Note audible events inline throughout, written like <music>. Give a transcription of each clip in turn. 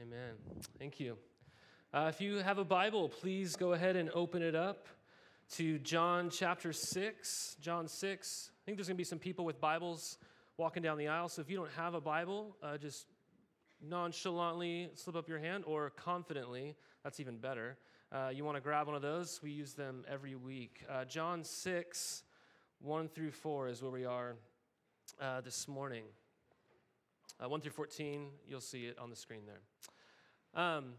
Amen. Thank you. Uh, if you have a Bible, please go ahead and open it up to John chapter 6. John 6. I think there's going to be some people with Bibles walking down the aisle. So if you don't have a Bible, uh, just nonchalantly slip up your hand or confidently, that's even better. Uh, you want to grab one of those? We use them every week. Uh, John 6, 1 through 4 is where we are uh, this morning. Uh, 1 through 14, you'll see it on the screen there. Um,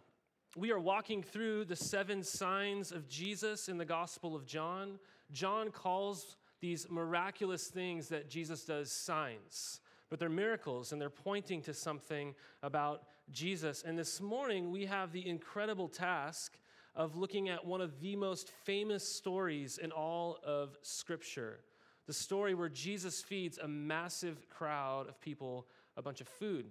we are walking through the seven signs of Jesus in the Gospel of John. John calls these miraculous things that Jesus does signs, but they're miracles and they're pointing to something about Jesus. And this morning, we have the incredible task of looking at one of the most famous stories in all of Scripture the story where Jesus feeds a massive crowd of people a bunch of food.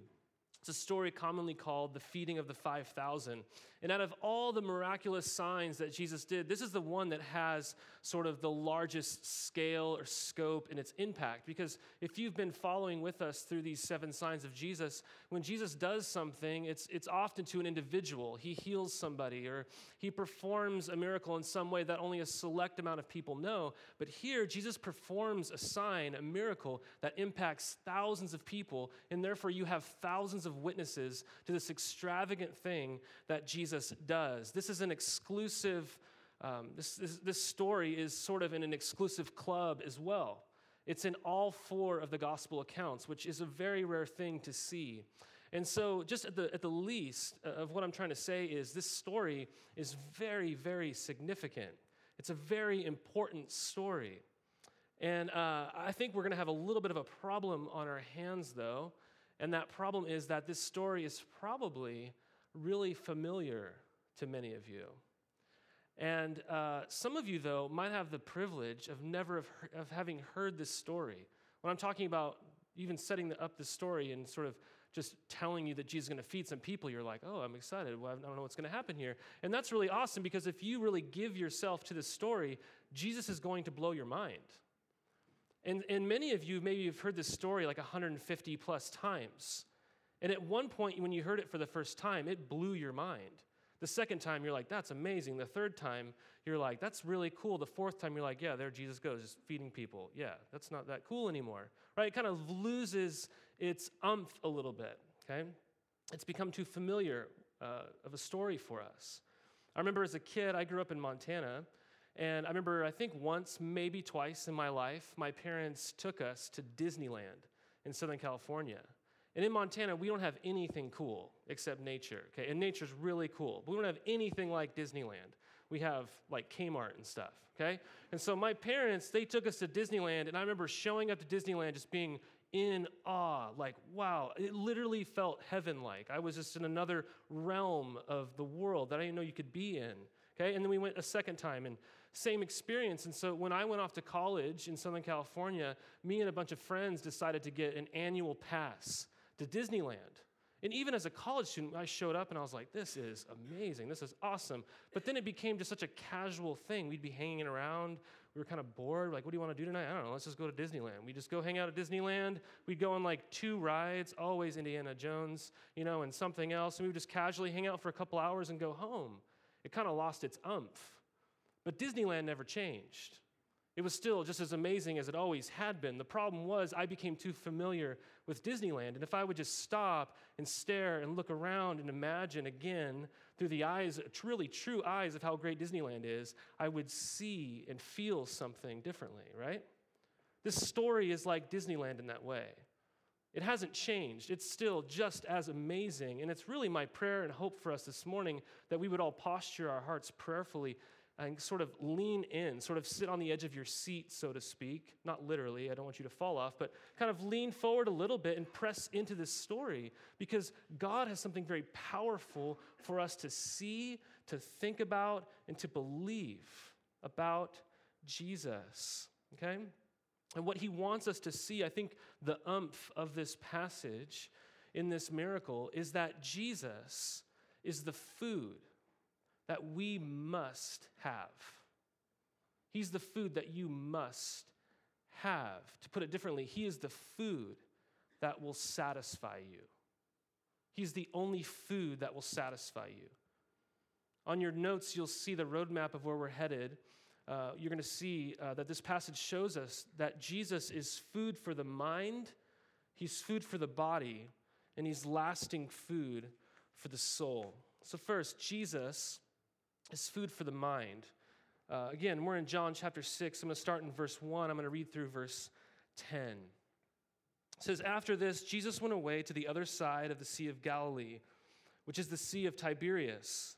It's a story commonly called the feeding of the 5,000. And out of all the miraculous signs that Jesus did, this is the one that has sort of the largest scale or scope in its impact. Because if you've been following with us through these seven signs of Jesus, when Jesus does something, it's, it's often to an individual. He heals somebody or he performs a miracle in some way that only a select amount of people know. But here, Jesus performs a sign, a miracle that impacts thousands of people. And therefore, you have thousands of of witnesses to this extravagant thing that Jesus does. This is an exclusive, um, this, this, this story is sort of in an exclusive club as well. It's in all four of the gospel accounts, which is a very rare thing to see. And so, just at the, at the least uh, of what I'm trying to say is this story is very, very significant. It's a very important story. And uh, I think we're going to have a little bit of a problem on our hands, though, and that problem is that this story is probably really familiar to many of you. And uh, some of you, though, might have the privilege of never have, of having heard this story. When I'm talking about even setting up the story and sort of just telling you that Jesus is going to feed some people, you're like, oh, I'm excited. Well, I don't know what's going to happen here. And that's really awesome because if you really give yourself to this story, Jesus is going to blow your mind. And, and many of you maybe have heard this story like 150 plus times. And at one point, when you heard it for the first time, it blew your mind. The second time, you're like, that's amazing. The third time, you're like, that's really cool. The fourth time, you're like, yeah, there Jesus goes, just feeding people. Yeah, that's not that cool anymore. Right? It kind of loses its umph a little bit, okay? It's become too familiar uh, of a story for us. I remember as a kid, I grew up in Montana, and I remember, I think once, maybe twice in my life, my parents took us to Disneyland in Southern California. And in Montana, we don't have anything cool except nature, okay? And nature's really cool. But we don't have anything like Disneyland. We have like Kmart and stuff, okay? And so my parents, they took us to Disneyland, and I remember showing up to Disneyland just being in awe, like, wow, it literally felt heaven like. I was just in another realm of the world that I didn't know you could be in, okay? And then we went a second time, and same experience. And so when I went off to college in Southern California, me and a bunch of friends decided to get an annual pass to Disneyland. And even as a college student, I showed up and I was like, this is amazing. This is awesome. But then it became just such a casual thing. We'd be hanging around. We were kind of bored. Like, what do you want to do tonight? I don't know. Let's just go to Disneyland. We just go hang out at Disneyland. We'd go on like two rides, always Indiana Jones, you know, and something else. And we would just casually hang out for a couple hours and go home. It kind of lost its umph. But Disneyland never changed. It was still just as amazing as it always had been. The problem was I became too familiar with Disneyland. And if I would just stop and stare and look around and imagine again through the eyes, really true eyes of how great Disneyland is, I would see and feel something differently, right? This story is like Disneyland in that way. It hasn't changed. It's still just as amazing. And it's really my prayer and hope for us this morning that we would all posture our hearts prayerfully and sort of lean in, sort of sit on the edge of your seat, so to speak. Not literally, I don't want you to fall off, but kind of lean forward a little bit and press into this story because God has something very powerful for us to see, to think about, and to believe about Jesus. Okay? And what he wants us to see, I think the umph of this passage in this miracle is that Jesus is the food that we must have. He's the food that you must have. To put it differently, He is the food that will satisfy you. He's the only food that will satisfy you. On your notes, you'll see the roadmap of where we're headed. Uh, you're going to see uh, that this passage shows us that Jesus is food for the mind, He's food for the body, and He's lasting food for the soul. So, first, Jesus is food for the mind. Uh, again, we're in John chapter 6. I'm going to start in verse 1. I'm going to read through verse 10. It says, After this, Jesus went away to the other side of the Sea of Galilee, which is the Sea of Tiberias.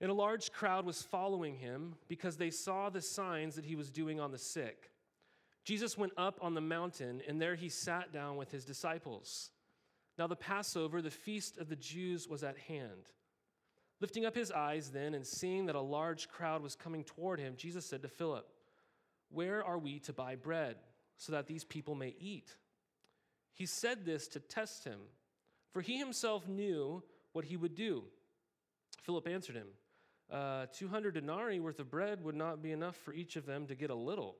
And a large crowd was following him because they saw the signs that he was doing on the sick. Jesus went up on the mountain, and there he sat down with his disciples. Now, the Passover, the feast of the Jews, was at hand. Lifting up his eyes then and seeing that a large crowd was coming toward him, Jesus said to Philip, Where are we to buy bread so that these people may eat? He said this to test him, for he himself knew what he would do. Philip answered him, uh, 200 denarii worth of bread would not be enough for each of them to get a little.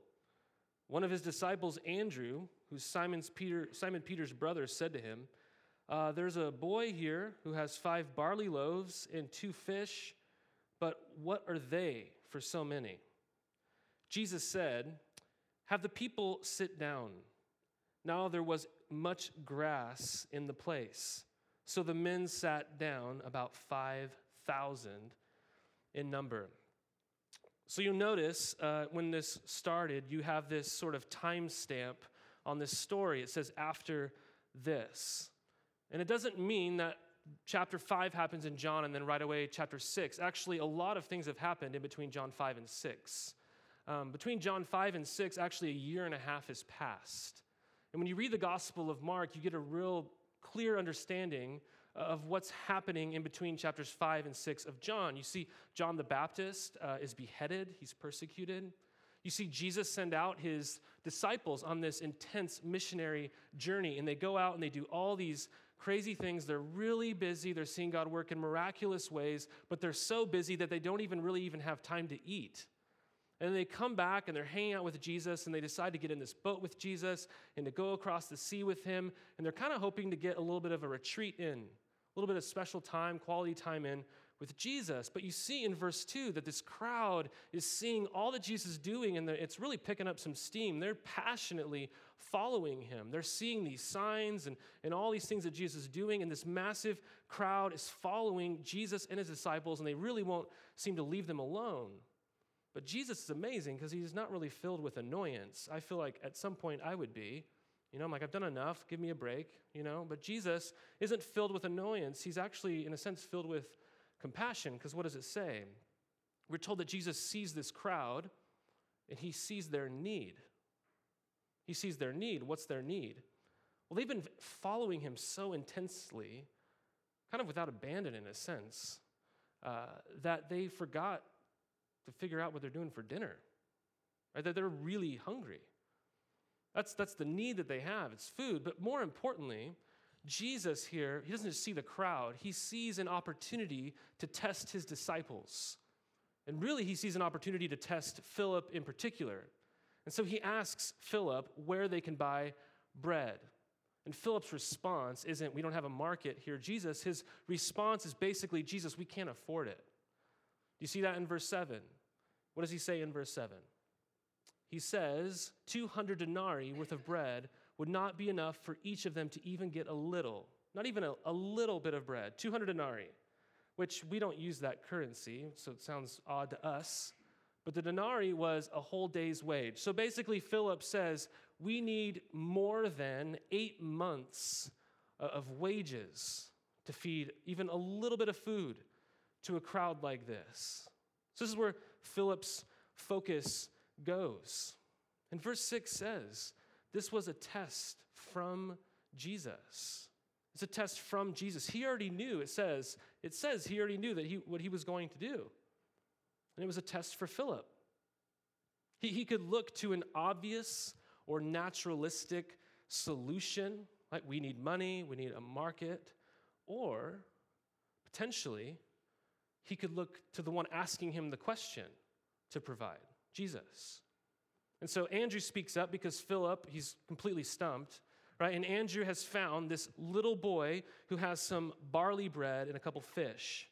One of his disciples, Andrew, who's Simon's Peter, Simon Peter's brother, said to him, uh, There's a boy here who has five barley loaves and two fish, but what are they for so many? Jesus said, Have the people sit down. Now there was much grass in the place. So the men sat down, about 5,000 in number. So you'll notice uh, when this started, you have this sort of timestamp on this story. It says, after this. And it doesn't mean that chapter 5 happens in John and then right away chapter 6. Actually, a lot of things have happened in between John 5 and 6. Um, between John 5 and 6, actually, a year and a half has passed. And when you read the Gospel of Mark, you get a real clear understanding of what's happening in between chapters 5 and 6 of John. You see, John the Baptist uh, is beheaded, he's persecuted. You see Jesus send out his disciples on this intense missionary journey, and they go out and they do all these crazy things. They're really busy. They're seeing God work in miraculous ways, but they're so busy that they don't even really even have time to eat. And they come back and they're hanging out with Jesus and they decide to get in this boat with Jesus and to go across the sea with him. And they're kind of hoping to get a little bit of a retreat in, a little bit of special time, quality time in with Jesus. But you see in verse 2 that this crowd is seeing all that Jesus is doing and it's really picking up some steam. They're passionately following him. They're seeing these signs and, and all these things that Jesus is doing, and this massive crowd is following Jesus and his disciples, and they really won't seem to leave them alone. But Jesus is amazing because he's not really filled with annoyance. I feel like at some point I would be. You know, I'm like, I've done enough, give me a break, you know? But Jesus isn't filled with annoyance. He's actually, in a sense, filled with compassion because what does it say? We're told that Jesus sees this crowd and he sees their need. He sees their need. What's their need? Well, they've been following him so intensely, kind of without abandon in a sense, uh, that they forgot to figure out what they're doing for dinner, right? That they're really hungry. That's, that's the need that they have. It's food. But more importantly, Jesus here, he doesn't just see the crowd, he sees an opportunity to test his disciples. And really, he sees an opportunity to test Philip in particular. And so he asks Philip where they can buy bread. And Philip's response isn't, we don't have a market here, Jesus. His response is basically, Jesus, we can't afford it. Do you see that in verse 7? What does he say in verse 7? He says, 200 denarii worth of bread would not be enough for each of them to even get a little, not even a, a little bit of bread, 200 denarii, which we don't use that currency, so it sounds odd to us. But the denarii was a whole day's wage. So basically, Philip says, we need more than eight months uh, of wages to feed even a little bit of food to a crowd like this. So this is where Philip's focus goes. And verse 6 says, this was a test from Jesus. It's a test from Jesus. He already knew, it says, it says he already knew that he, what he was going to do. And it was a test for Philip. He, he could look to an obvious or naturalistic solution, like we need money, we need a market, or potentially he could look to the one asking him the question to provide Jesus. And so Andrew speaks up because Philip, he's completely stumped, right? And Andrew has found this little boy who has some barley bread and a couple fish.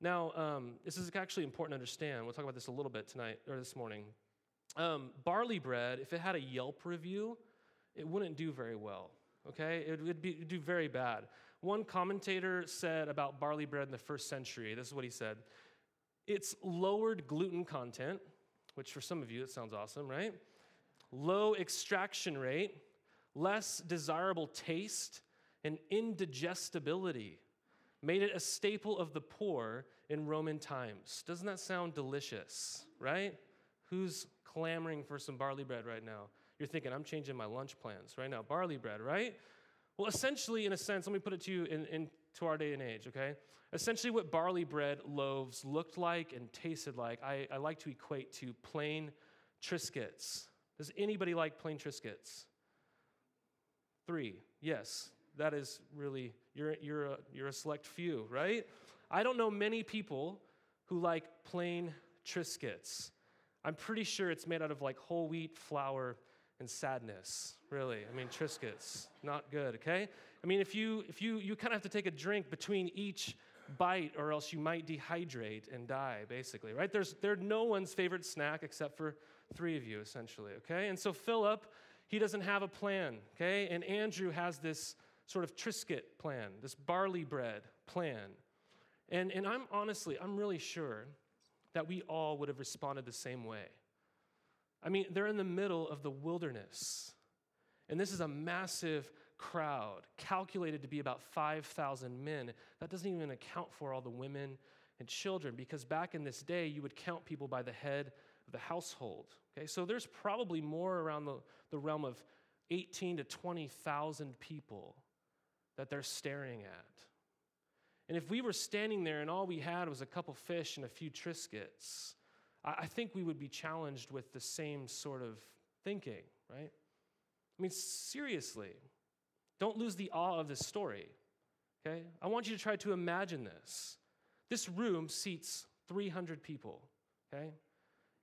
Now, um, this is actually important to understand. We'll talk about this a little bit tonight or this morning. Um, barley bread, if it had a Yelp review, it wouldn't do very well. Okay, it would be, do very bad. One commentator said about barley bread in the first century. This is what he said: It's lowered gluten content, which for some of you it sounds awesome, right? Low extraction rate, less desirable taste, and indigestibility made it a staple of the poor in Roman times. Doesn't that sound delicious, right? Who's clamoring for some barley bread right now? You're thinking, I'm changing my lunch plans right now. Barley bread, right? Well, essentially, in a sense, let me put it to you in, into our day and age, okay? Essentially, what barley bread loaves looked like and tasted like, I, I like to equate to plain Triscuits. Does anybody like plain Triscuits? Three, yes. That is really, you're, you're, a, you're a select few, right? I don't know many people who like plain Triscuits. I'm pretty sure it's made out of like whole wheat flour and sadness, really. I mean, Triscuits, not good, okay? I mean, if you, if you, you kind of have to take a drink between each bite or else you might dehydrate and die, basically, right? There's, they're no one's favorite snack except for three of you, essentially, okay? And so Philip, he doesn't have a plan, okay? And Andrew has this sort of Triscuit plan, this barley bread plan. And, and I'm honestly, I'm really sure that we all would have responded the same way. I mean, they're in the middle of the wilderness, and this is a massive crowd, calculated to be about 5,000 men. That doesn't even account for all the women and children, because back in this day, you would count people by the head of the household. Okay, so there's probably more around the, the realm of 18 to 20,000 people that they're staring at. And if we were standing there and all we had was a couple fish and a few Triscuits, I think we would be challenged with the same sort of thinking, right? I mean, seriously, don't lose the awe of this story, okay? I want you to try to imagine this. This room seats 300 people, okay?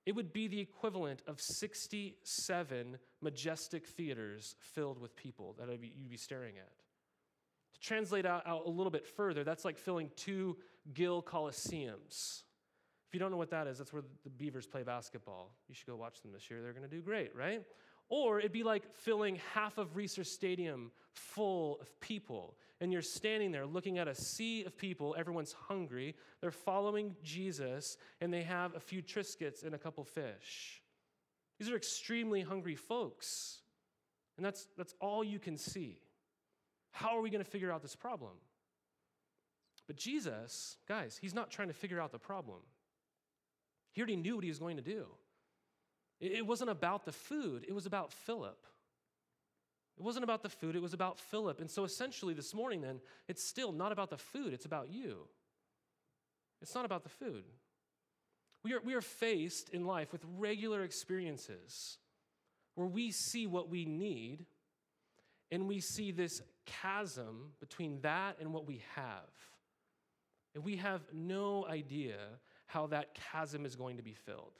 It would be the equivalent of 67 majestic theaters filled with people that you'd be staring at. Translate out, out a little bit further, that's like filling two Gill Coliseums. If you don't know what that is, that's where the Beavers play basketball. You should go watch them this year. They're going to do great, right? Or it'd be like filling half of Reser Stadium full of people. And you're standing there looking at a sea of people. Everyone's hungry. They're following Jesus, and they have a few Triscuits and a couple fish. These are extremely hungry folks. And that's, that's all you can see. How are we going to figure out this problem? But Jesus, guys, he's not trying to figure out the problem. He already knew what he was going to do. It wasn't about the food, it was about Philip. It wasn't about the food, it was about Philip. And so essentially this morning, then, it's still not about the food, it's about you. It's not about the food. We are, we are faced in life with regular experiences where we see what we need and we see this chasm between that and what we have. And we have no idea how that chasm is going to be filled.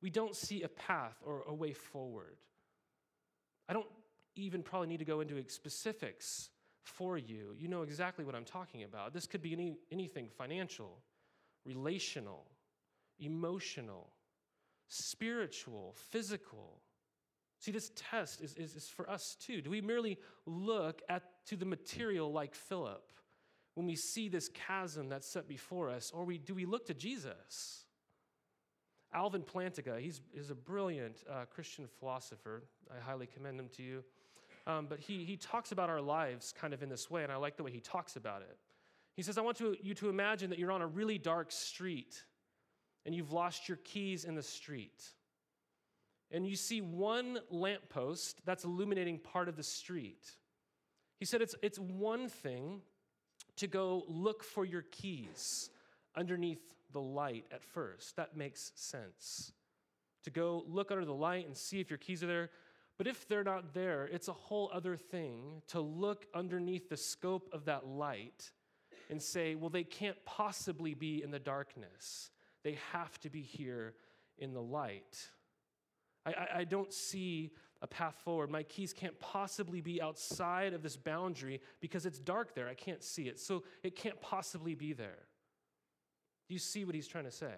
We don't see a path or a way forward. I don't even probably need to go into specifics for you. You know exactly what I'm talking about. This could be any, anything financial, relational, emotional, spiritual, physical. See, this test is, is, is for us too. Do we merely look at to the material like Philip when we see this chasm that's set before us, or we, do we look to Jesus? Alvin Plantinga, he's, he's a brilliant uh, Christian philosopher. I highly commend him to you. Um, but he, he talks about our lives kind of in this way, and I like the way he talks about it. He says, I want to, you to imagine that you're on a really dark street and you've lost your keys in the street and you see one lamppost that's illuminating part of the street. He said it's, it's one thing to go look for your keys underneath the light at first. That makes sense. To go look under the light and see if your keys are there. But if they're not there, it's a whole other thing to look underneath the scope of that light and say, well, they can't possibly be in the darkness. They have to be here in the light. I, I, don't see a path forward. My keys can't possibly be outside of this boundary because it's dark there. I can't see it. So it can't possibly be there. Do you see what he's trying to say?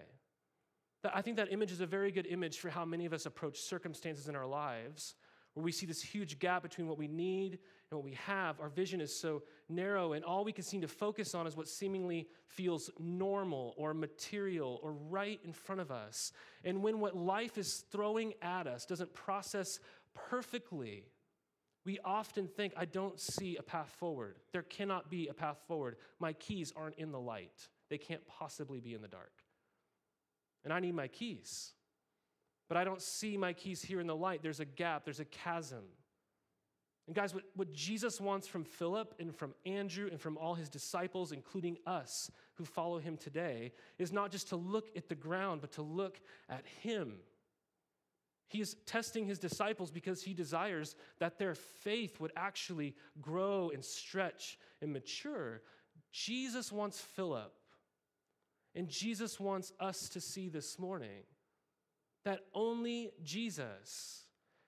I think that image is a very good image for how many of us approach circumstances in our lives where we see this huge gap between what we need and what we have. Our vision is so narrow, and all we can seem to focus on is what seemingly feels normal or material or right in front of us. And when what life is throwing at us doesn't process perfectly, we often think, I don't see a path forward. There cannot be a path forward. My keys aren't in the light, they can't possibly be in the dark. And I need my keys but I don't see my keys here in the light. There's a gap, there's a chasm. And guys, what, what Jesus wants from Philip and from Andrew and from all his disciples, including us who follow him today, is not just to look at the ground, but to look at him. He is testing his disciples because he desires that their faith would actually grow and stretch and mature. Jesus wants Philip, and Jesus wants us to see this morning that only Jesus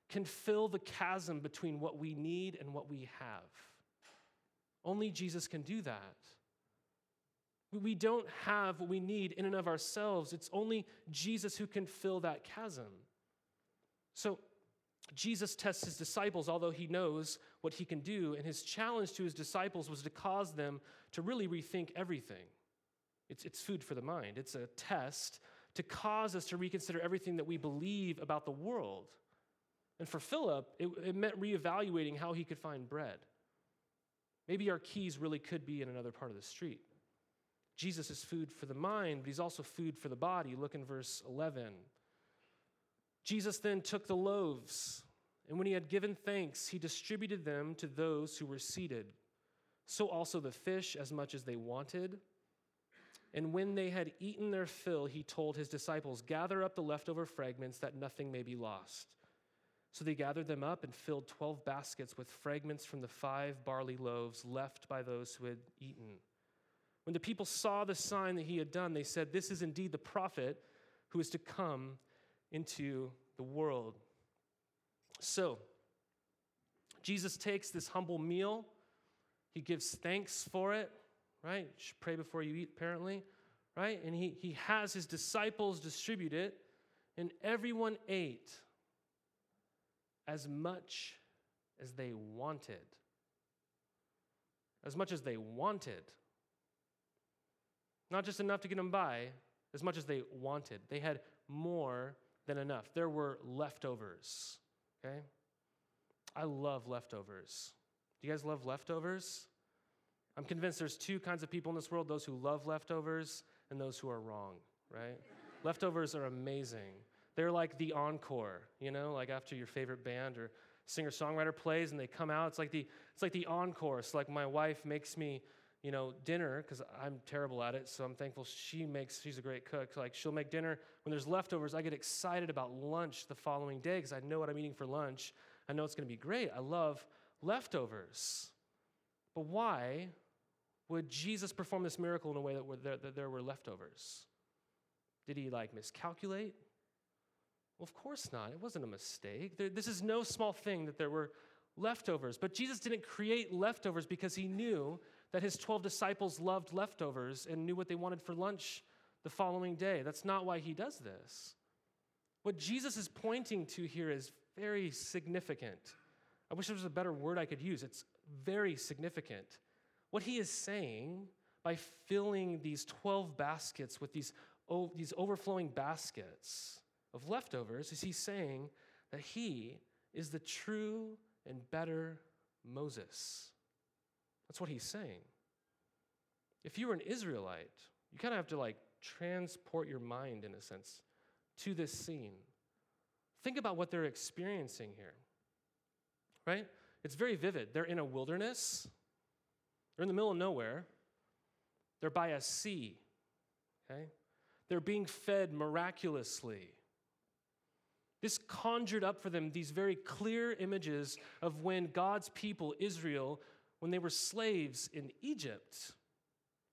can fill the chasm between what we need and what we have. Only Jesus can do that. We don't have what we need in and of ourselves. It's only Jesus who can fill that chasm. So, Jesus tests his disciples, although he knows what he can do, and his challenge to his disciples was to cause them to really rethink everything. It's, it's food for the mind, it's a test to cause us to reconsider everything that we believe about the world. And for Philip, it, it meant reevaluating how he could find bread. Maybe our keys really could be in another part of the street. Jesus is food for the mind, but he's also food for the body. Look in verse 11. Jesus then took the loaves, and when he had given thanks, he distributed them to those who were seated. So also the fish, as much as they wanted. And when they had eaten their fill, he told his disciples, Gather up the leftover fragments that nothing may be lost. So they gathered them up and filled 12 baskets with fragments from the five barley loaves left by those who had eaten. When the people saw the sign that he had done, they said, This is indeed the prophet who is to come into the world. So, Jesus takes this humble meal, he gives thanks for it, right? You should pray before you eat, apparently, right? And he, he has his disciples distribute it, and everyone ate as much as they wanted. As much as they wanted. Not just enough to get them by, as much as they wanted. They had more than enough. There were leftovers, okay? I love leftovers. Do you guys love leftovers? I'm convinced there's two kinds of people in this world those who love leftovers and those who are wrong, right? <laughs> leftovers are amazing. They're like the encore, you know, like after your favorite band or singer songwriter plays and they come out. It's like the, it's like the encore. It's like my wife makes me, you know, dinner because I'm terrible at it. So I'm thankful she makes, she's a great cook. Like she'll make dinner. When there's leftovers, I get excited about lunch the following day because I know what I'm eating for lunch. I know it's going to be great. I love leftovers. But why would Jesus perform this miracle in a way that, there, that there were leftovers? Did he like miscalculate? Well, of course not. It wasn't a mistake. There, this is no small thing that there were leftovers. But Jesus didn't create leftovers because he knew that his 12 disciples loved leftovers and knew what they wanted for lunch the following day. That's not why he does this. What Jesus is pointing to here is very significant. I wish there was a better word I could use. It's very significant. What he is saying by filling these 12 baskets with these, these overflowing baskets of leftovers is he's saying that he is the true and better Moses. That's what he's saying. If you were an Israelite, you kind of have to like transport your mind, in a sense, to this scene. Think about what they're experiencing here, right? It's very vivid. They're in a wilderness, they're in the middle of nowhere. They're by a sea. Okay? They're being fed miraculously. This conjured up for them these very clear images of when God's people, Israel, when they were slaves in Egypt,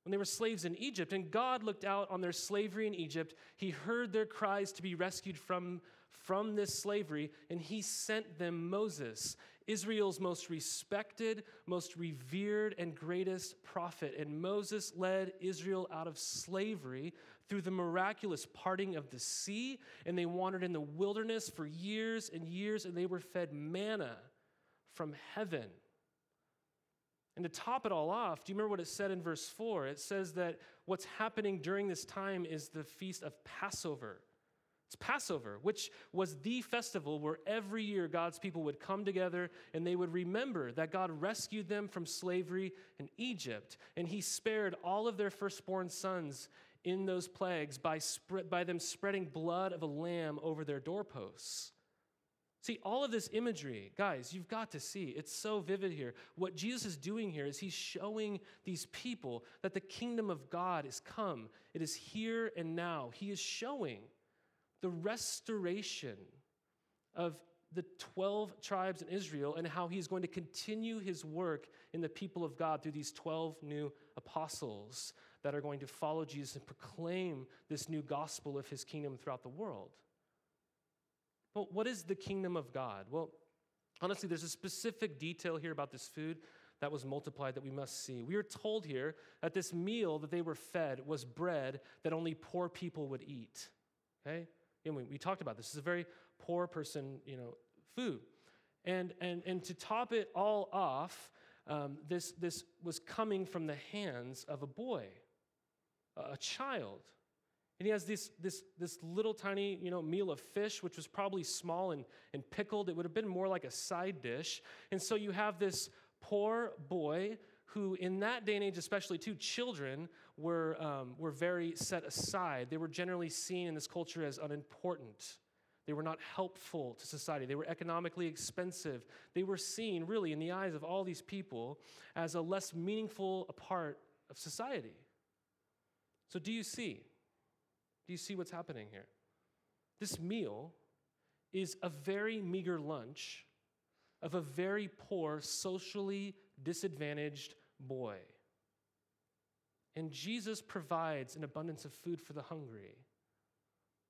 when they were slaves in Egypt. And God looked out on their slavery in Egypt. He heard their cries to be rescued from, from this slavery, and He sent them Moses, Israel's most respected, most revered, and greatest prophet. And Moses led Israel out of slavery through the miraculous parting of the sea, and they wandered in the wilderness for years and years, and they were fed manna from heaven. And to top it all off, do you remember what it said in verse 4? It says that what's happening during this time is the feast of Passover. It's Passover, which was the festival where every year God's people would come together and they would remember that God rescued them from slavery in Egypt. And He spared all of their firstborn sons in those plagues by, spread, by them spreading blood of a lamb over their doorposts. See, all of this imagery, guys, you've got to see. It's so vivid here. What Jesus is doing here is he's showing these people that the kingdom of God is come. It is here and now. He is showing the restoration of the 12 tribes in Israel and how he's going to continue his work in the people of God through these 12 new apostles that are going to follow Jesus and proclaim this new gospel of his kingdom throughout the world. But what is the kingdom of God? Well, honestly, there's a specific detail here about this food that was multiplied that we must see. We are told here that this meal that they were fed was bread that only poor people would eat. Okay? And we, we talked about this. This is a very poor person, you know, food. And, and, and to top it all off, um, this, this was coming from the hands of a boy, a, child. And he has this, this, this little tiny you know, meal of fish, which was probably small and, and pickled. It would have been more like a side dish. And so you have this poor boy who, in that day and age, especially too, children were, um, were very set aside. They were generally seen in this culture as unimportant. They were not helpful to society. They were economically expensive. They were seen, really, in the eyes of all these people, as a less meaningful part of society. So, do you see? Do you see what's happening here? This meal is a very meager lunch of a very poor, socially disadvantaged boy. And Jesus provides an abundance of food for the hungry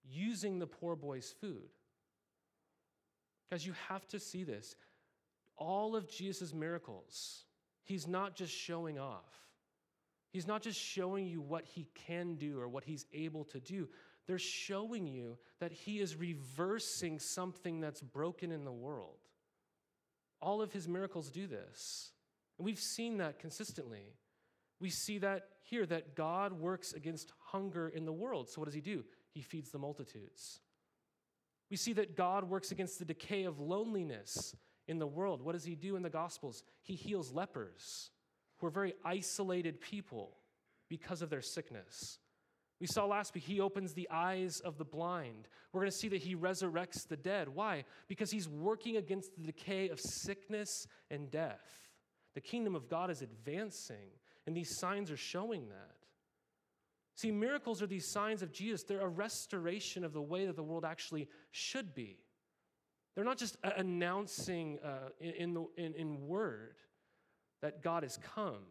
using the poor boy's food. Guys, you have to see this. All of Jesus' miracles, he's not just showing off. He's not just showing you what he can do or what he's able to do. They're showing you that he is reversing something that's broken in the world. All of his miracles do this. And we've seen that consistently. We see that here, that God works against hunger in the world. So, what does he do? He feeds the multitudes. We see that God works against the decay of loneliness in the world. What does he do in the Gospels? He heals lepers who are very isolated people because of their sickness. We saw last week, he opens the eyes of the blind. We're going to see that he resurrects the dead. Why? Because he's working against the decay of sickness and death. The kingdom of God is advancing, and these signs are showing that. See, miracles are these signs of Jesus. They're a restoration of the way that the world actually should be. They're not just announcing uh, in, in, in word, that God has come,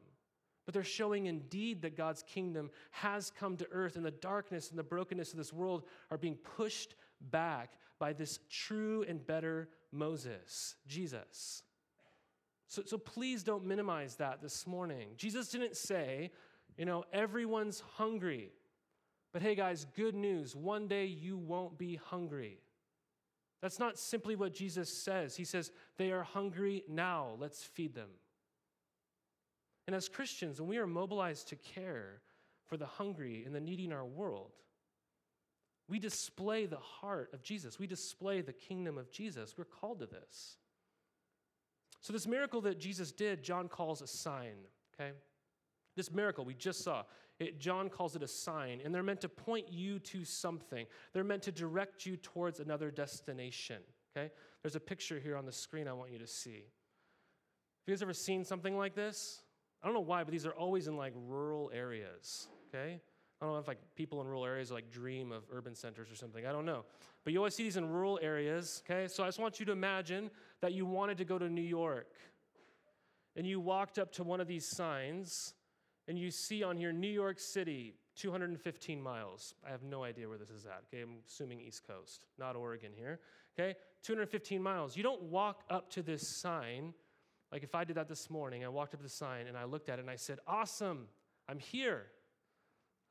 but they're showing indeed that God's kingdom has come to earth, and the darkness and the brokenness of this world are being pushed back by this true and better Moses, Jesus. So, so please don't minimize that this morning. Jesus didn't say, you know, everyone's hungry. But hey, guys, good news. One day you won't be hungry. That's not simply what Jesus says. He says, they are hungry now. Let's feed them. And as Christians, when we are mobilized to care for the hungry and the needy in our world, we display the heart of Jesus. We display the kingdom of Jesus. We're called to this. So, this miracle that Jesus did, John calls a sign, okay? This miracle we just saw, it, John calls it a sign, and they're meant to point you to something. They're meant to direct you towards another destination, okay? There's a picture here on the screen I want you to see. Have you guys ever seen something like this? I don't know why, but these are always in like rural areas, okay? I don't know if like people in rural areas like dream of urban centers or something. I don't know. But you always see these in rural areas, okay? So I just want you to imagine that you wanted to go to New York and you walked up to one of these signs and you see on here New York City, 215 miles. I have no idea where this is at. Okay, I'm assuming East Coast, not Oregon here. Okay, 215 miles. You don't walk up to this sign. Like if I did that this morning, I walked up to the sign and I looked at it and I said, Awesome, I'm here.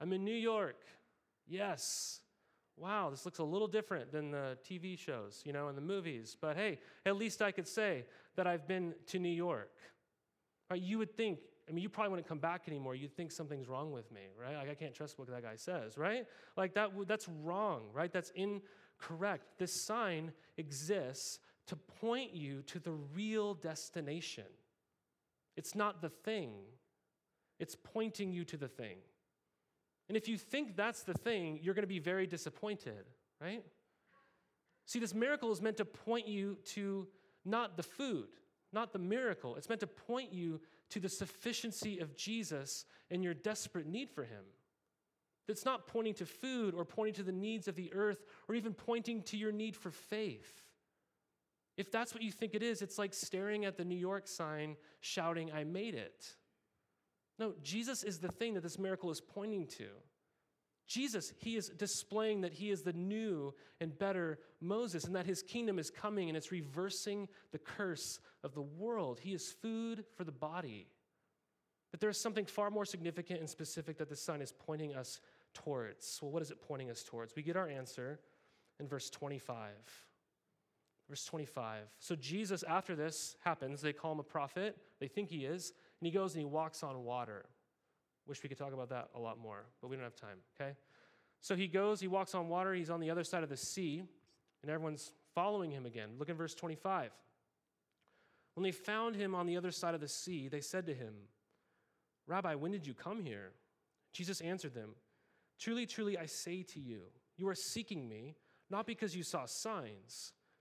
I'm in New York. Yes. Wow, this looks a little different than the TV shows, you know, and the movies. But hey, at least I could say that I've been to New York. Right? You would think, I mean, you probably wouldn't come back anymore. You'd think something's wrong with me, right? Like I can't trust what that guy says, right? Like that, that's wrong, right? That's incorrect. This sign exists to point you to the real destination. It's not the thing, it's pointing you to the thing. And if you think that's the thing, you're going to be very disappointed, right? See, this miracle is meant to point you to not the food, not the miracle. It's meant to point you to the sufficiency of Jesus and your desperate need for him. It's not pointing to food or pointing to the needs of the earth or even pointing to your need for faith. If that's what you think it is, it's like staring at the New York sign shouting, I made it. No, Jesus is the thing that this miracle is pointing to. Jesus, he is displaying that he is the new and better Moses and that his kingdom is coming and it's reversing the curse of the world. He is food for the body. But there's something far more significant and specific that the sign is pointing us towards. Well, what is it pointing us towards? We get our answer in verse 25. Verse 25. So, Jesus, after this happens, they call him a prophet. They think he is. And he goes and he walks on water. Wish we could talk about that a lot more, but we don't have time, okay? So he goes, he walks on water, he's on the other side of the sea, and everyone's following him again. Look at verse 25. When they found him on the other side of the sea, they said to him, Rabbi, when did you come here? Jesus answered them, Truly, truly, I say to you, you are seeking me, not because you saw signs,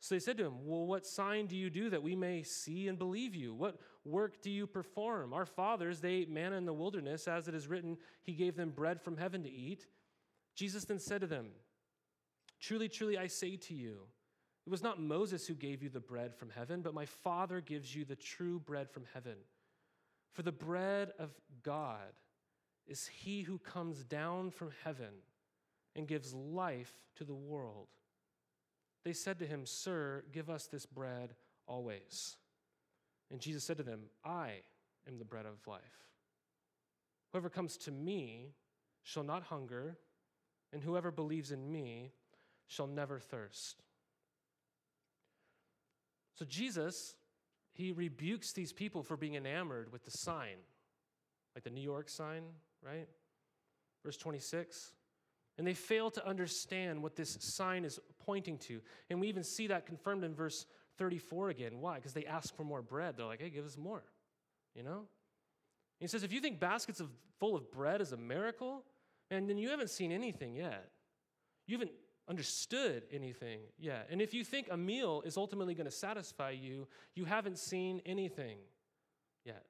So they said to him, Well, what sign do you do that we may see and believe you? What work do you perform? Our fathers, they ate manna in the wilderness, as it is written, He gave them bread from heaven to eat. Jesus then said to them, Truly, truly, I say to you, it was not Moses who gave you the bread from heaven, but my Father gives you the true bread from heaven. For the bread of God is he who comes down from heaven and gives life to the world. They said to him, Sir, give us this bread always. And Jesus said to them, I am the bread of life. Whoever comes to me shall not hunger, and whoever believes in me shall never thirst. So Jesus, he rebukes these people for being enamored with the sign, like the New York sign, right? Verse 26. And they fail to understand what this sign is pointing to. And we even see that confirmed in verse 34 again. Why? Because they ask for more bread. They're like, hey, give us more. You know? And he says, if you think baskets of, full of bread is a miracle, and then you haven't seen anything yet. You haven't understood anything yet. And if you think a meal is ultimately going to satisfy you, you haven't seen anything yet.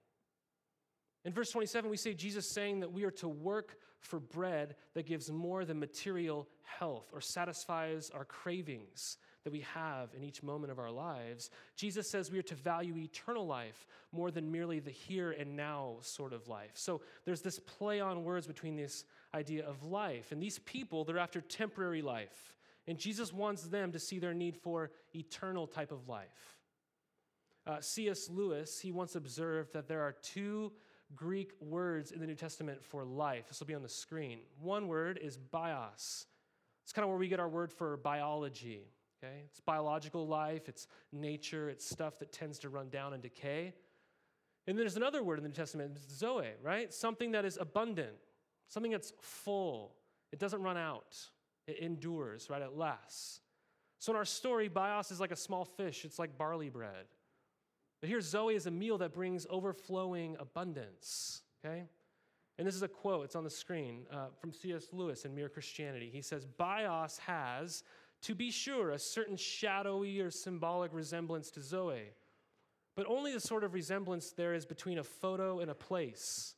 In verse 27, we see Jesus saying that we are to work for bread that gives more than material health or satisfies our cravings that we have in each moment of our lives. Jesus says we are to value eternal life more than merely the here and now sort of life. So there's this play on words between this idea of life. And these people, they're after temporary life. And Jesus wants them to see their need for eternal type of life. Uh, C.S. Lewis, he once observed that there are two Greek words in the New Testament for life. This will be on the screen. One word is bios. It's kind of where we get our word for biology. Okay? It's biological life, it's nature, it's stuff that tends to run down and decay. And then there's another word in the New Testament, zoe, right? Something that is abundant, something that's full. It doesn't run out, it endures, right? It lasts. So in our story, bios is like a small fish, it's like barley bread. But here, Zoe is a meal that brings overflowing abundance, okay? And this is a quote, it's on the screen uh, from C.S. Lewis in Mere Christianity. He says, Bios has, to be sure, a certain shadowy or symbolic resemblance to Zoe, but only the sort of resemblance there is between a photo and a place,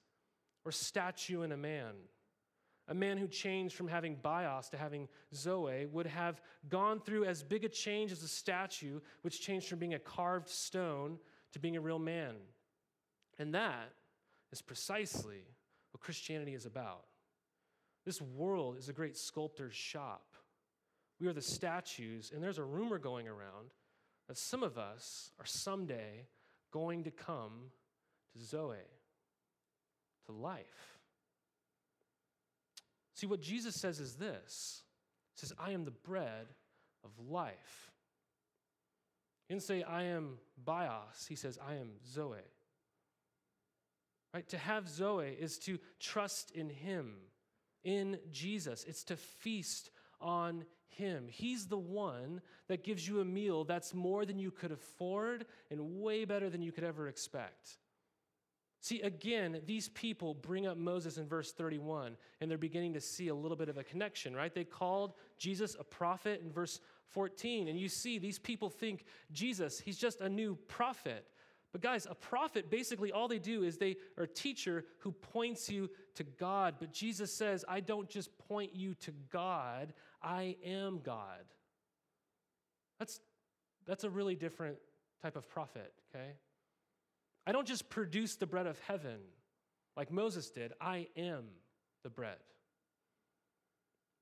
or statue and a man. A man who changed from having bios to having Zoe would have gone through as big a change as a statue, which changed from being a carved stone to being a real man. And that is precisely what Christianity is about. This world is a great sculptor's shop. We are the statues, and there's a rumor going around that some of us are someday going to come to Zoe, to life. See, what Jesus says is this He says, I am the bread of life. He didn't say, I am bios. He says, I am Zoe. Right? To have Zoe is to trust in Him, in Jesus. It's to feast on Him. He's the one that gives you a meal that's more than you could afford and way better than you could ever expect. See, again, these people bring up Moses in verse 31, and they're beginning to see a little bit of a connection, right? They called Jesus a prophet in verse 14, and you see these people think Jesus, he's just a new prophet. But guys, a prophet, basically all they do is they are a teacher who points you to God. But Jesus says, I don't just point you to God, I am God. That's, that's a really different type of prophet, okay? I don't just produce the bread of heaven like Moses did, I am the bread.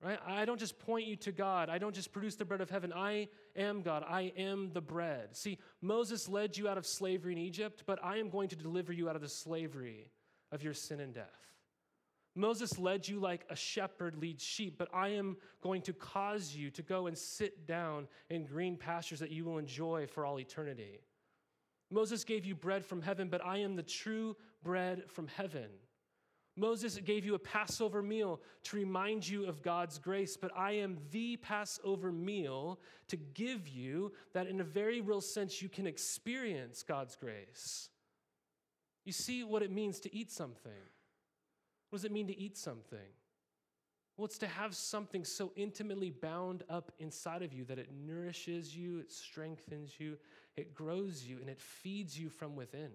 Right? I don't just point you to God. I don't just produce the bread of heaven. I am God. I am the bread. See, Moses led you out of slavery in Egypt, but I am going to deliver you out of the slavery of your sin and death. Moses led you like a shepherd leads sheep, but I am going to cause you to go and sit down in green pastures that you will enjoy for all eternity. Moses gave you bread from heaven, but I am the true bread from heaven. Moses gave you a Passover meal to remind you of God's grace, but I am the Passover meal to give you that, in a very real sense, you can experience God's grace. You see what it means to eat something. What does it mean to eat something? Well, it's to have something so intimately bound up inside of you that it nourishes you, it strengthens you, it grows you, and it feeds you from within.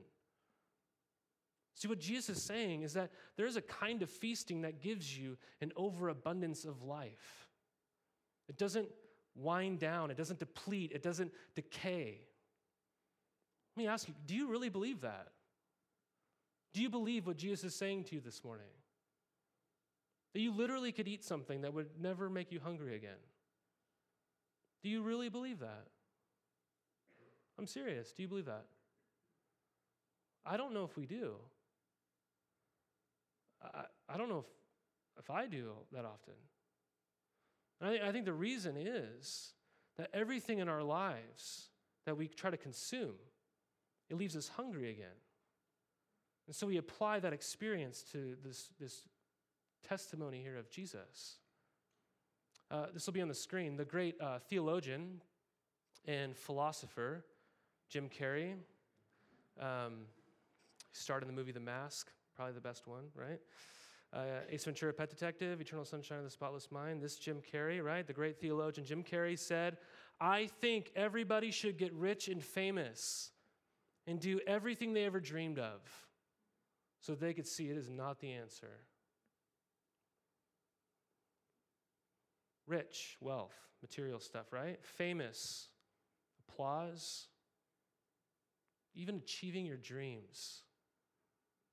See, what Jesus is saying is that there is a kind of feasting that gives you an overabundance of life. It doesn't wind down, it doesn't deplete, it doesn't decay. Let me ask you do you really believe that? Do you believe what Jesus is saying to you this morning? That you literally could eat something that would never make you hungry again? Do you really believe that? I'm serious. Do you believe that? I don't know if we do. I, I don't know if, if I do that often. I, I think the reason is that everything in our lives that we try to consume, it leaves us hungry again. And so we apply that experience to this, this testimony here of Jesus. Uh, this will be on the screen. The great uh, theologian and philosopher, Jim Carrey, um, starred in the movie The Mask, probably the best one, right? Uh, Ace Ventura, Pet Detective, Eternal Sunshine of the Spotless Mind. This Jim Carrey, right? The great theologian Jim Carrey said, I think everybody should get rich and famous and do everything they ever dreamed of so they could see it is not the answer. Rich, wealth, material stuff, right? Famous, applause, even achieving your dreams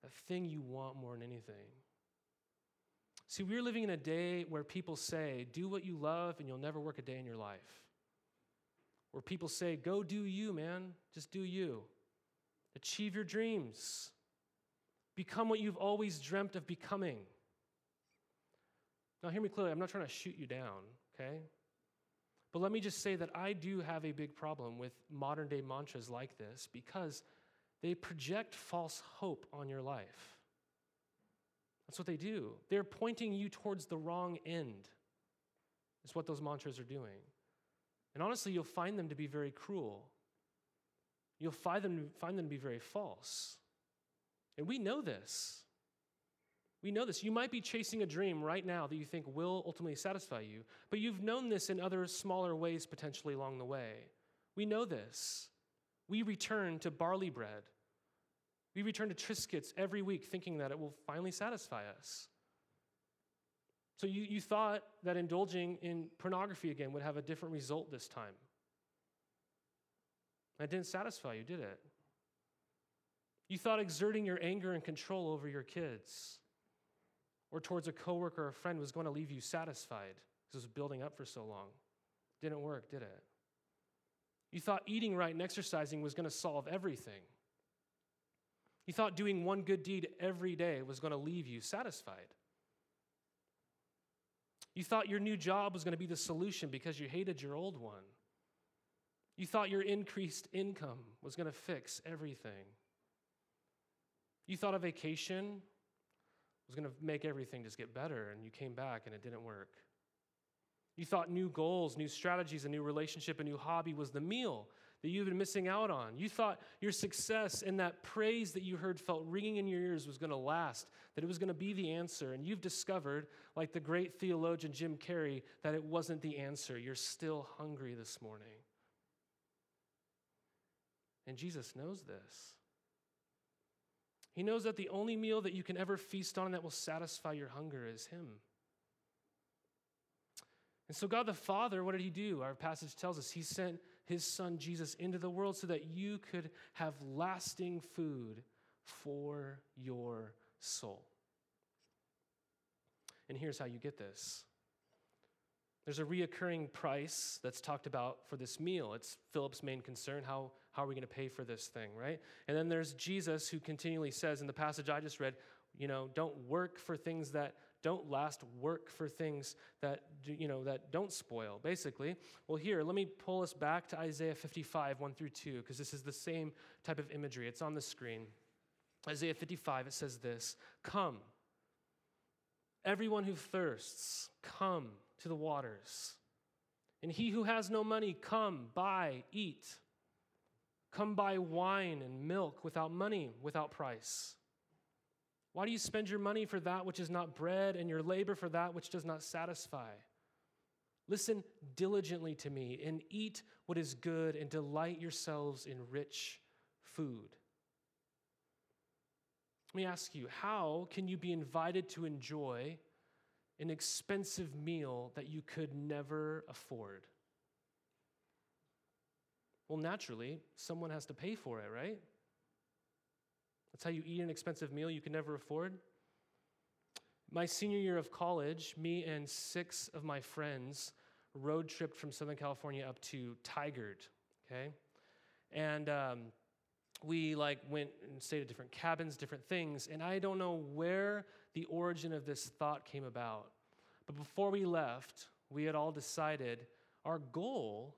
that thing you want more than anything. See, we're living in a day where people say, do what you love and you'll never work a day in your life. Where people say, go do you, man. Just do you. Achieve your dreams. Become what you've always dreamt of becoming. Now, hear me clearly. I'm not trying to shoot you down, okay? But let me just say that I do have a big problem with modern day mantras like this because they project false hope on your life. That's what they do. They're pointing you towards the wrong end, is what those mantras are doing. And honestly, you'll find them to be very cruel. You'll find them, find them to be very false. And we know this. We know this. You might be chasing a dream right now that you think will ultimately satisfy you, but you've known this in other smaller ways potentially along the way. We know this. We return to barley bread. We return to Triscuits every week thinking that it will finally satisfy us. So you, you thought that indulging in pornography again would have a different result this time. That didn't satisfy you, did it? You thought exerting your anger and control over your kids or towards a coworker or a friend was going to leave you satisfied because it was building up for so long. Didn't work, did it? You thought eating right and exercising was going to solve everything. You thought doing one good deed every day was going to leave you satisfied. You thought your new job was going to be the solution because you hated your old one. You thought your increased income was going to fix everything. You thought a vacation was going to make everything just get better, and you came back and it didn't work. You thought new goals, new strategies, a new relationship, a new hobby was the meal that you've been missing out on. You thought your success and that praise that you heard felt ringing in your ears was going to last, that it was going to be the answer. And you've discovered, like the great theologian Jim Carrey, that it wasn't the answer. You're still hungry this morning. And Jesus knows this. He knows that the only meal that you can ever feast on that will satisfy your hunger is Him. And so, God the Father, what did He do? Our passage tells us He sent His Son Jesus into the world so that you could have lasting food for your soul. And here's how you get this there's a reoccurring price that's talked about for this meal. It's Philip's main concern. How, how are we going to pay for this thing, right? And then there's Jesus who continually says in the passage I just read, you know, don't work for things that don't last, work for things that, you know, that don't spoil, basically. Well, here, let me pull us back to Isaiah 55, 1 through 2, because this is the same type of imagery. It's on the screen. Isaiah 55, it says this Come, everyone who thirsts, come to the waters. And he who has no money, come, buy, eat. Come buy wine and milk without money, without price. Why do you spend your money for that which is not bread and your labor for that which does not satisfy? Listen diligently to me and eat what is good and delight yourselves in rich food. Let me ask you, how can you be invited to enjoy an expensive meal that you could never afford? Well, naturally, someone has to pay for it, right? That's how you eat an expensive meal you can never afford. My senior year of college, me and six of my friends road tripped from Southern California up to Tigard, okay? And um, we like went and stayed at different cabins, different things, and I don't know where the origin of this thought came about. But before we left, we had all decided our goal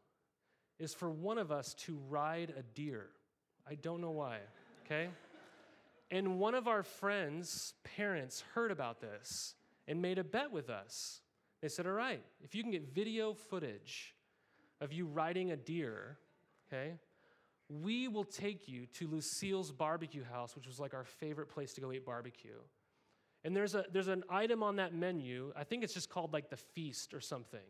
is for one of us to ride a deer. I don't know why, okay? And one of our friends' parents heard about this and made a bet with us. They said, All right, if you can get video footage of you riding a deer, okay, we will take you to Lucille's barbecue house, which was like our favorite place to go eat barbecue. And there's, a, there's an item on that menu, I think it's just called like the feast or something.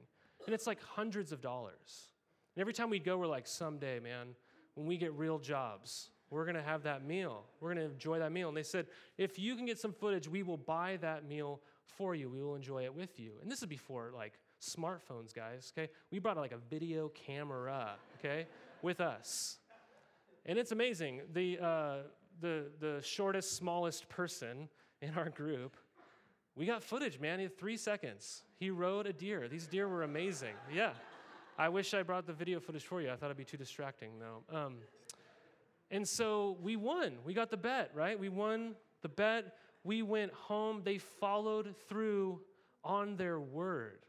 And it's like hundreds of dollars. And every time we go, we're like, someday, man, when we get real jobs, we're going to have that meal. We're going to enjoy that meal. And they said, if you can get some footage, we will buy that meal for you. We will enjoy it with you. And this is before like smartphones, guys, okay? We brought like a video camera, okay, with us. And it's amazing. The, uh, the, the shortest, smallest person in our group, we got footage, man. Had three seconds. He rode a deer. These deer were amazing. Yeah. I wish I brought the video footage for you. I thought it'd be too distracting, though. Um, and so we won. We got the bet, right? We won the bet. We went home. They followed through on their word,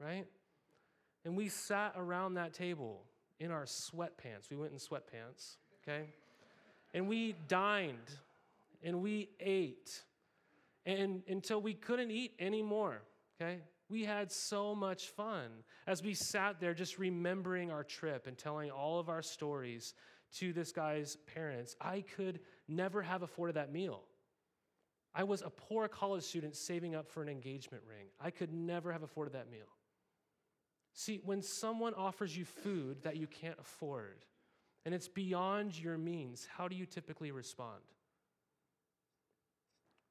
right? And we sat around that table in our sweatpants. We went in sweatpants, okay? And we dined and we ate and until we couldn't eat anymore, okay? We had so much fun as we sat there just remembering our trip and telling all of our stories to this guy's parents. I could never have afforded that meal. I was a poor college student saving up for an engagement ring. I could never have afforded that meal. See, when someone offers you food that you can't afford and it's beyond your means, how do you typically respond?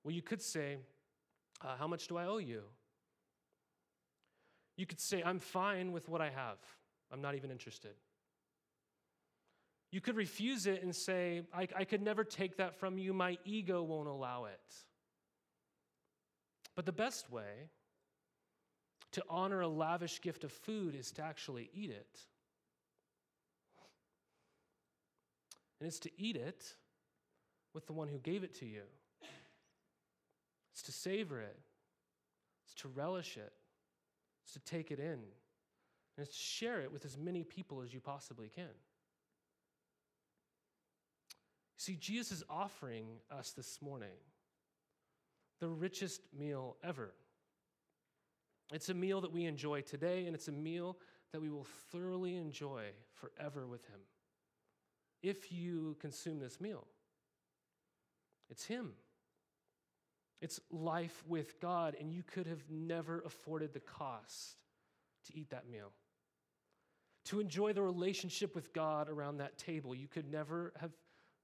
Well, you could say, uh, How much do I owe you? You could say, I'm fine with what I have. I'm not even interested. You could refuse it and say, I, I could never take that from you. My ego won't allow it. But the best way to honor a lavish gift of food is to actually eat it. And it's to eat it with the one who gave it to you. It's to savor it. It's to relish it. It's to take it in. And it's to share it with as many people as you possibly can. See, Jesus is offering us this morning the richest meal ever. It's a meal that we enjoy today, and it's a meal that we will thoroughly enjoy forever with Him if you consume this meal. It's Him. It's life with God, and you could have never afforded the cost to eat that meal. To enjoy the relationship with God around that table, you could never have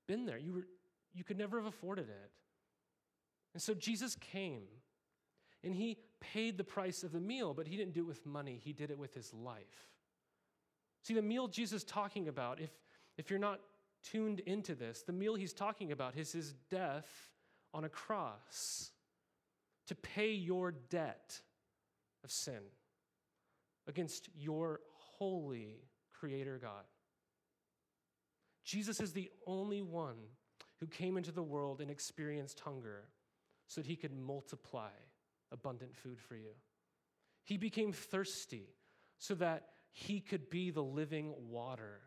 been there. You, were, you could never have afforded it. And so Jesus came and he paid the price of the meal, but he didn't do it with money, he did it with his life. See, the meal Jesus is talking about, if, if you're not tuned into this, the meal he's talking about is his death on a cross to pay your debt of sin against your holy Creator God. Jesus is the only one who came into the world and experienced hunger so that he could multiply abundant food for you. He became thirsty so that he could be the living water.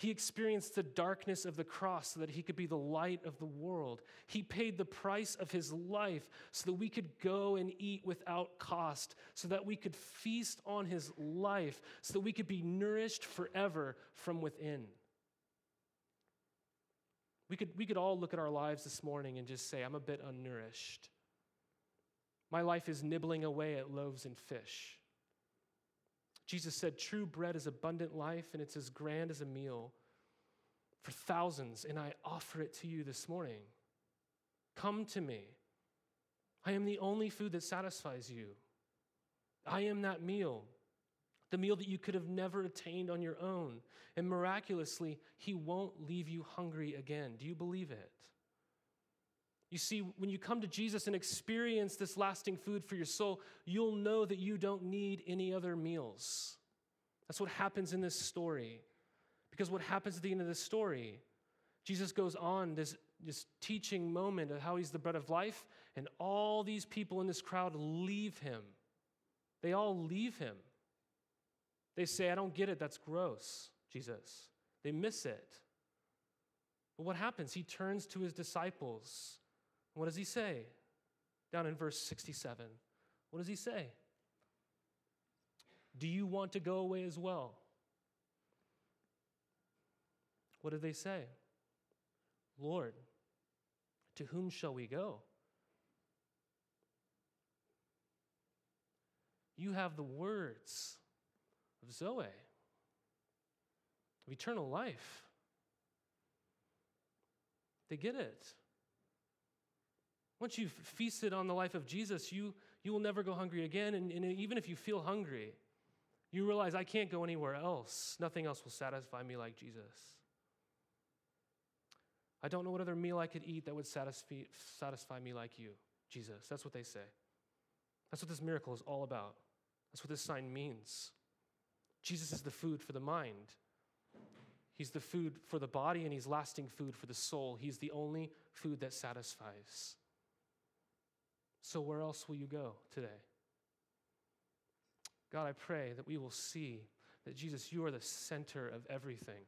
He experienced the darkness of the cross so that he could be the light of the world. He paid the price of his life so that we could go and eat without cost, so that we could feast on his life, so that we could be nourished forever from within. We could, we could all look at our lives this morning and just say, I'm a bit unnourished. My life is nibbling away at loaves and fish. Jesus said, True bread is abundant life, and it's as grand as a meal for thousands, and I offer it to you this morning. Come to me. I am the only food that satisfies you. I am that meal the meal that you could have never attained on your own. And miraculously, He won't leave you hungry again. Do you believe it? You see, when you come to Jesus and experience this lasting food for your soul, you'll know that you don't need any other meals. That's what happens in this story. Because what happens at the end of this story, Jesus goes on this, this teaching moment of how he's the bread of life, and all these people in this crowd leave him. They all leave him. They say, I don't get it. That's gross, Jesus. They miss it. But what happens? He turns to his disciples. What does he say? Down in verse 67. What does he say? Do you want to go away as well? What did they say? Lord, to whom shall we go? You have the words of Zoe, of eternal life. They get it. Once you've feasted on the life of Jesus, you, you will never go hungry again. And, and even if you feel hungry, you realize I can't go anywhere else. Nothing else will satisfy me like Jesus. I don't know what other meal I could eat that would satisfy, satisfy me like you, Jesus. That's what they say. That's what this miracle is all about. That's what this sign means. Jesus is the food for the mind. He's the food for the body, and He's lasting food for the soul. He's the only food that satisfies. So, where else will you go today? God, I pray that we will see that Jesus, you are the center of everything.